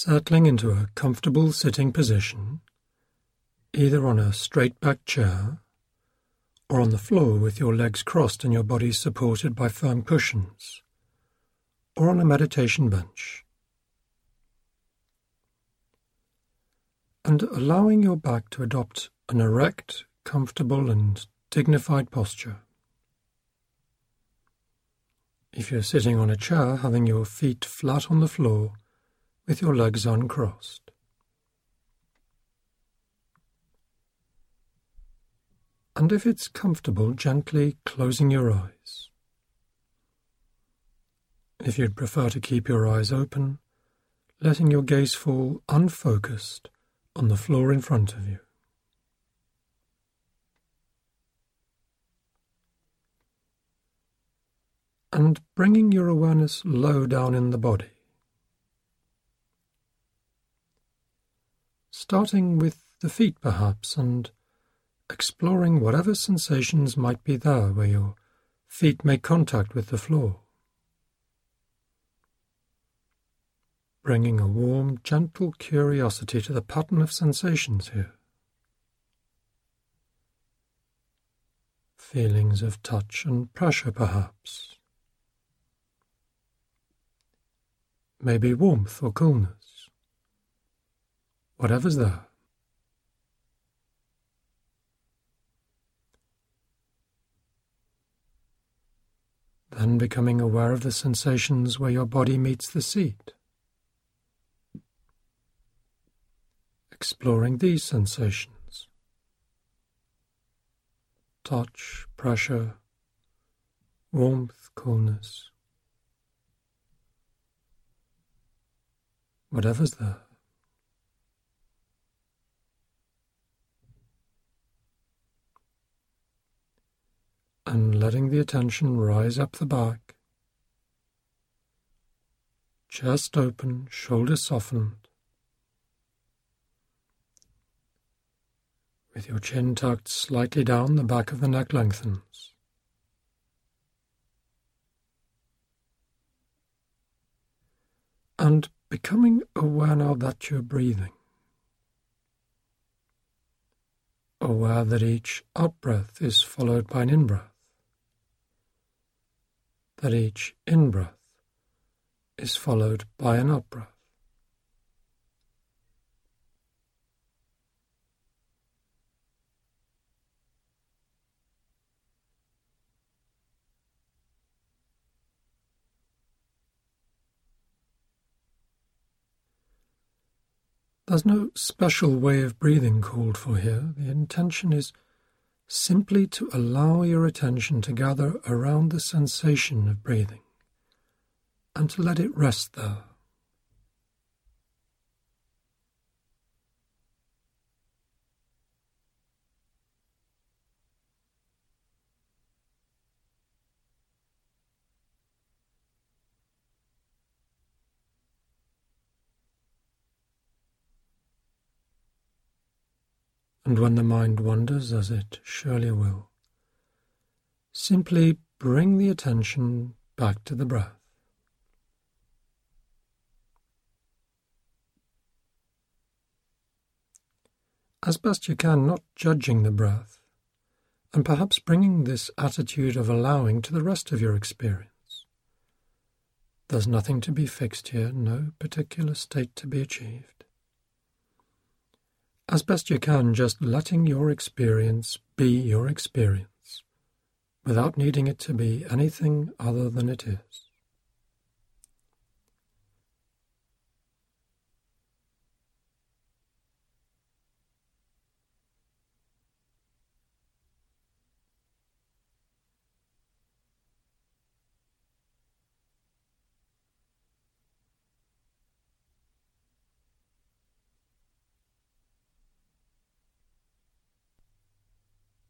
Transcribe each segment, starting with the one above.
Settling into a comfortable sitting position, either on a straight back chair or on the floor with your legs crossed and your body supported by firm cushions, or on a meditation bench. And allowing your back to adopt an erect, comfortable, and dignified posture. If you're sitting on a chair, having your feet flat on the floor with your legs uncrossed. And if it's comfortable, gently closing your eyes. If you'd prefer to keep your eyes open, letting your gaze fall unfocused on the floor in front of you. And bringing your awareness low down in the body. Starting with the feet perhaps and exploring whatever sensations might be there where your feet make contact with the floor. Bringing a warm, gentle curiosity to the pattern of sensations here. Feelings of touch and pressure, perhaps. Maybe warmth or coolness. Whatever's there. then becoming aware of the sensations where your body meets the seat. Exploring these sensations touch, pressure, warmth, coolness, whatever's there. And letting the attention rise up the back. Chest open, shoulders softened. With your chin tucked slightly down, the back of the neck lengthens. And becoming aware now that you're breathing. Aware that each out breath is followed by an in breath that each in breath is followed by an out breath. There's no special way of breathing called for here. The intention is simply to allow your attention to gather around the sensation of breathing and to let it rest there. And when the mind wanders, as it surely will, simply bring the attention back to the breath. As best you can, not judging the breath, and perhaps bringing this attitude of allowing to the rest of your experience. There's nothing to be fixed here, no particular state to be achieved as best you can, just letting your experience be your experience without needing it to be anything other than it is.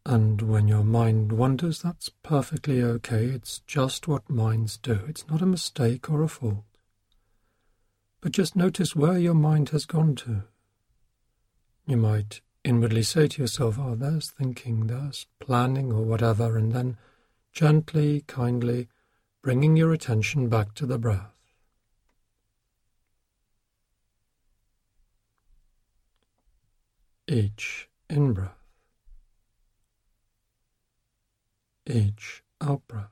And when your mind wanders, that's perfectly okay. It's just what minds do. It's not a mistake or a fault. But just notice where your mind has gone to. You might inwardly say to yourself, oh, there's thinking, there's planning, or whatever, and then gently, kindly bringing your attention back to the breath. each in breath, each out breath.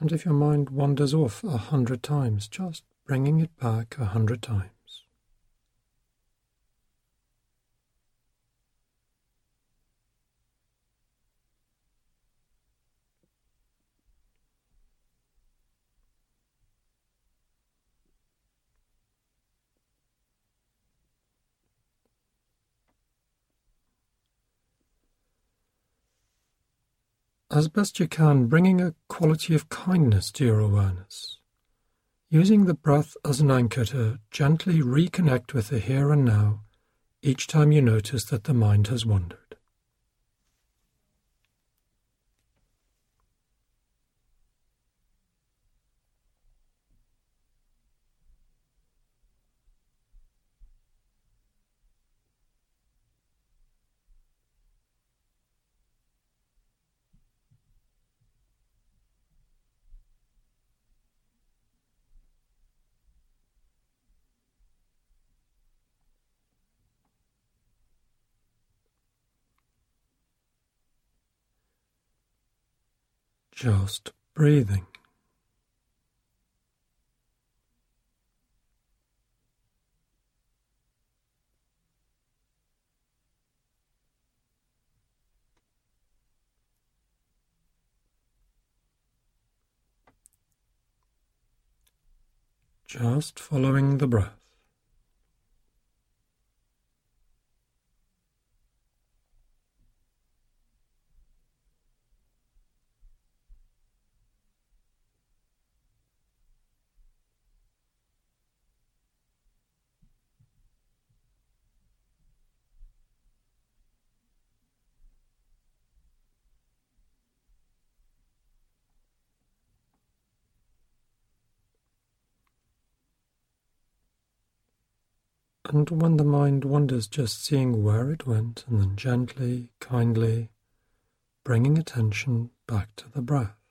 And if your mind wanders off a hundred times, just bringing it back a hundred times. As best you can, bringing a quality of kindness to your awareness, using the breath as an anchor to gently reconnect with the here and now each time you notice that the mind has wandered. Just breathing. Just following the breath. And when the mind wanders, just seeing where it went and then gently, kindly bringing attention back to the breath.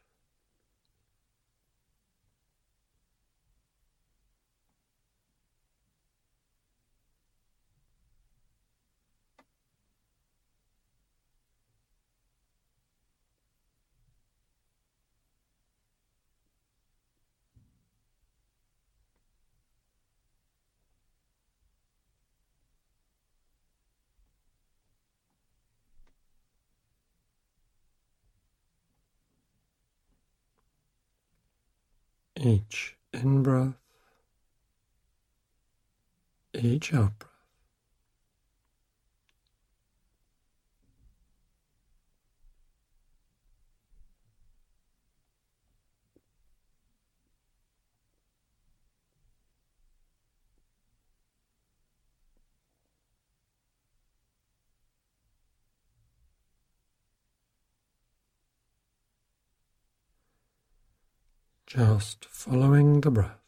Each in breath, each out breath. Just following the breath.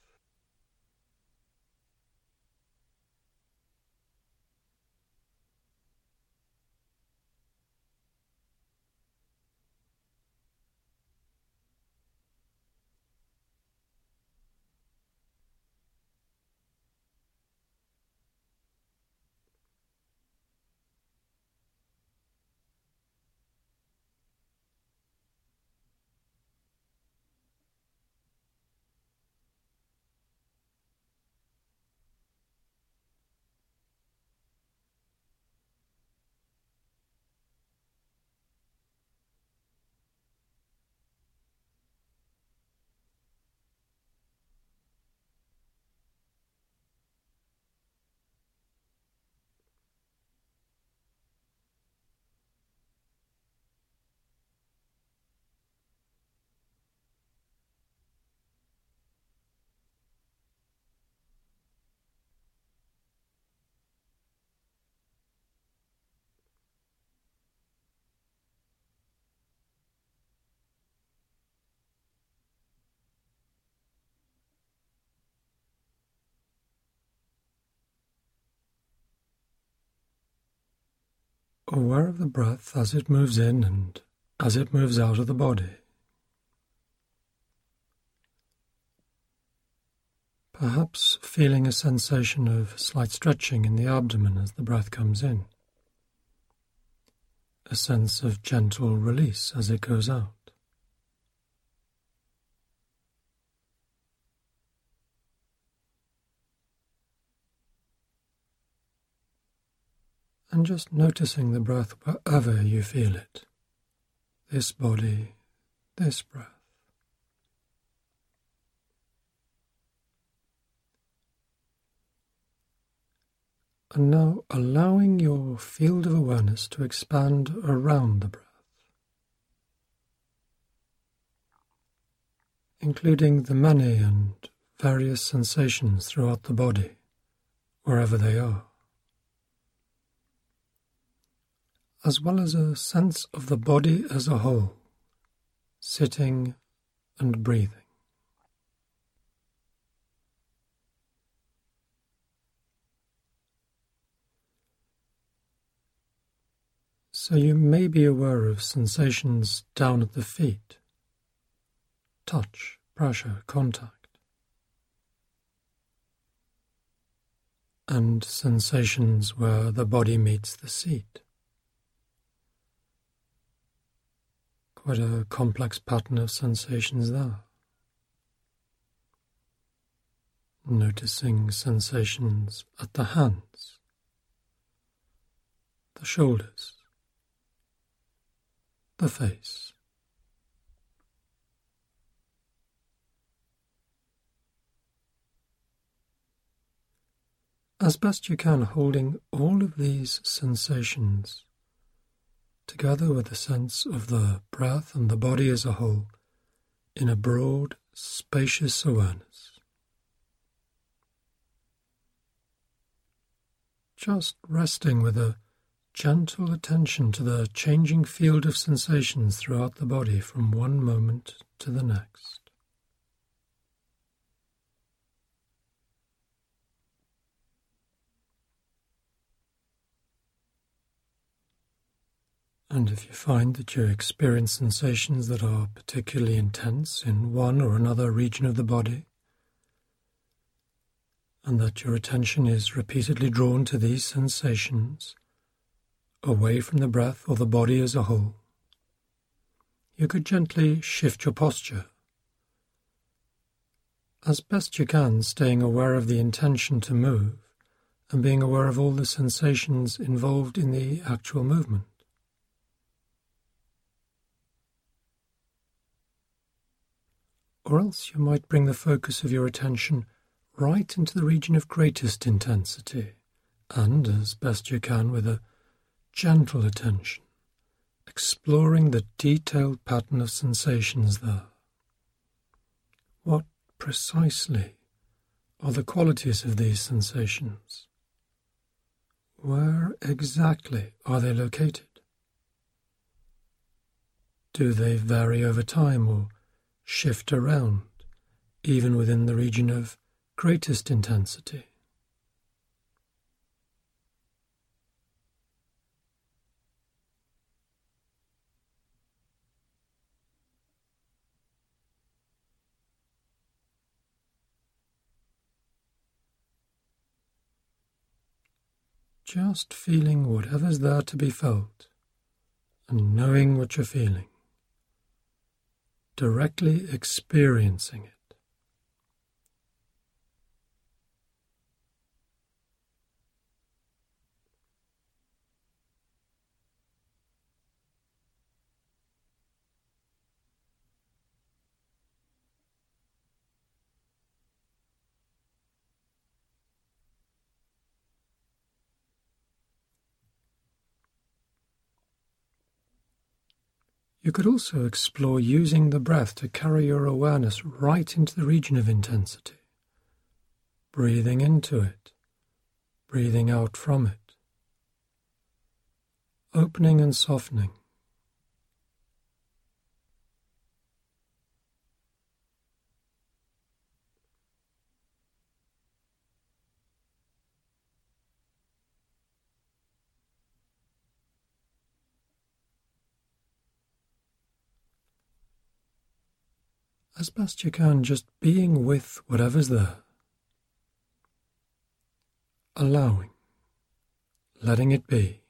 Aware of the breath as it moves in and as it moves out of the body. Perhaps feeling a sensation of slight stretching in the abdomen as the breath comes in. A sense of gentle release as it goes out. And just noticing the breath wherever you feel it. This body, this breath. And now allowing your field of awareness to expand around the breath, including the many and various sensations throughout the body, wherever they are. As well as a sense of the body as a whole, sitting and breathing. So you may be aware of sensations down at the feet, touch, pressure, contact, and sensations where the body meets the seat. Quite a complex pattern of sensations there. Noticing sensations at the hands, the shoulders, the face. As best you can, holding all of these sensations together with a sense of the breath and the body as a whole, in a broad, spacious awareness. Just resting with a gentle attention to the changing field of sensations throughout the body from one moment to the next. And if you find that you experience sensations that are particularly intense in one or another region of the body, and that your attention is repeatedly drawn to these sensations, away from the breath or the body as a whole, you could gently shift your posture. As best you can, staying aware of the intention to move and being aware of all the sensations involved in the actual movement. Or else you might bring the focus of your attention right into the region of greatest intensity, and, as best you can, with a gentle attention, exploring the detailed pattern of sensations there. What precisely are the qualities of these sensations? Where exactly are they located? Do they vary over time or shift around, even within the region of greatest intensity. Just feeling whatever's there to be felt and knowing what you're feeling directly experiencing it. You could also explore using the breath to carry your awareness right into the region of intensity, breathing into it, breathing out from it, opening and softening. As best you can, just being with whatever's there. Allowing, letting it be.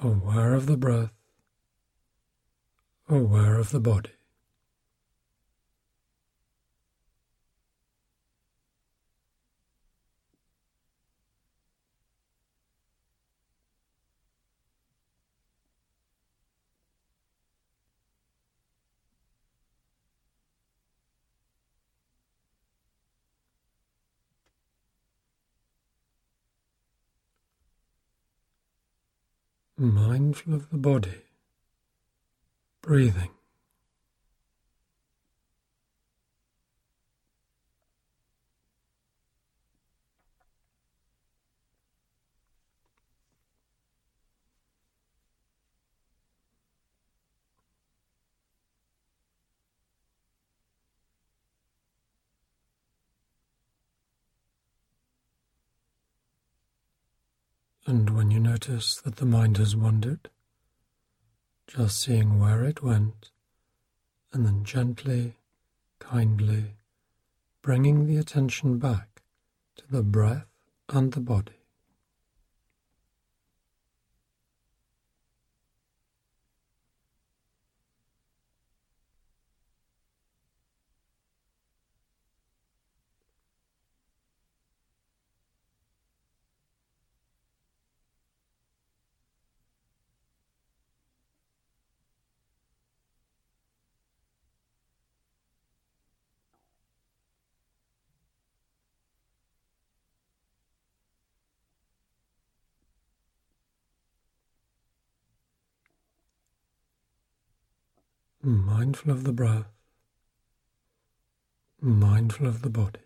Aware of the breath, aware of the body. Mindful of the body, breathing. And when you notice that the mind has wandered, just seeing where it went, and then gently, kindly bringing the attention back to the breath and the body. Mindful of the breath, mindful of the body.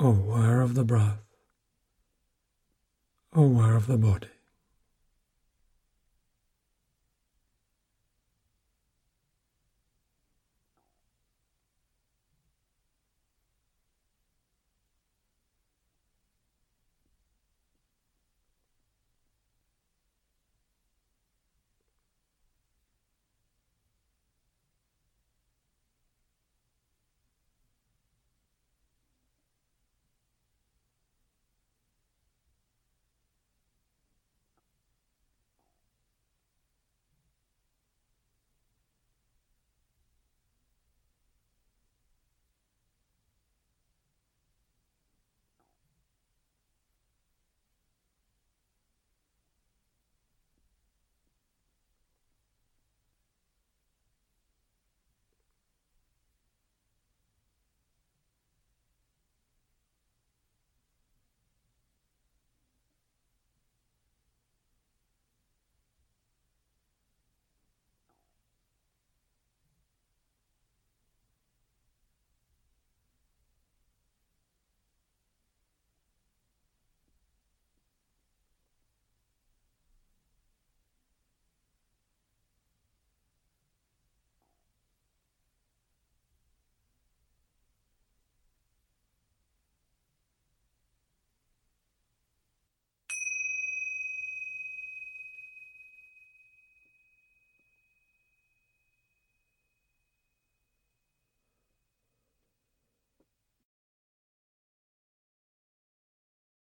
Aware of the breath, aware of the body.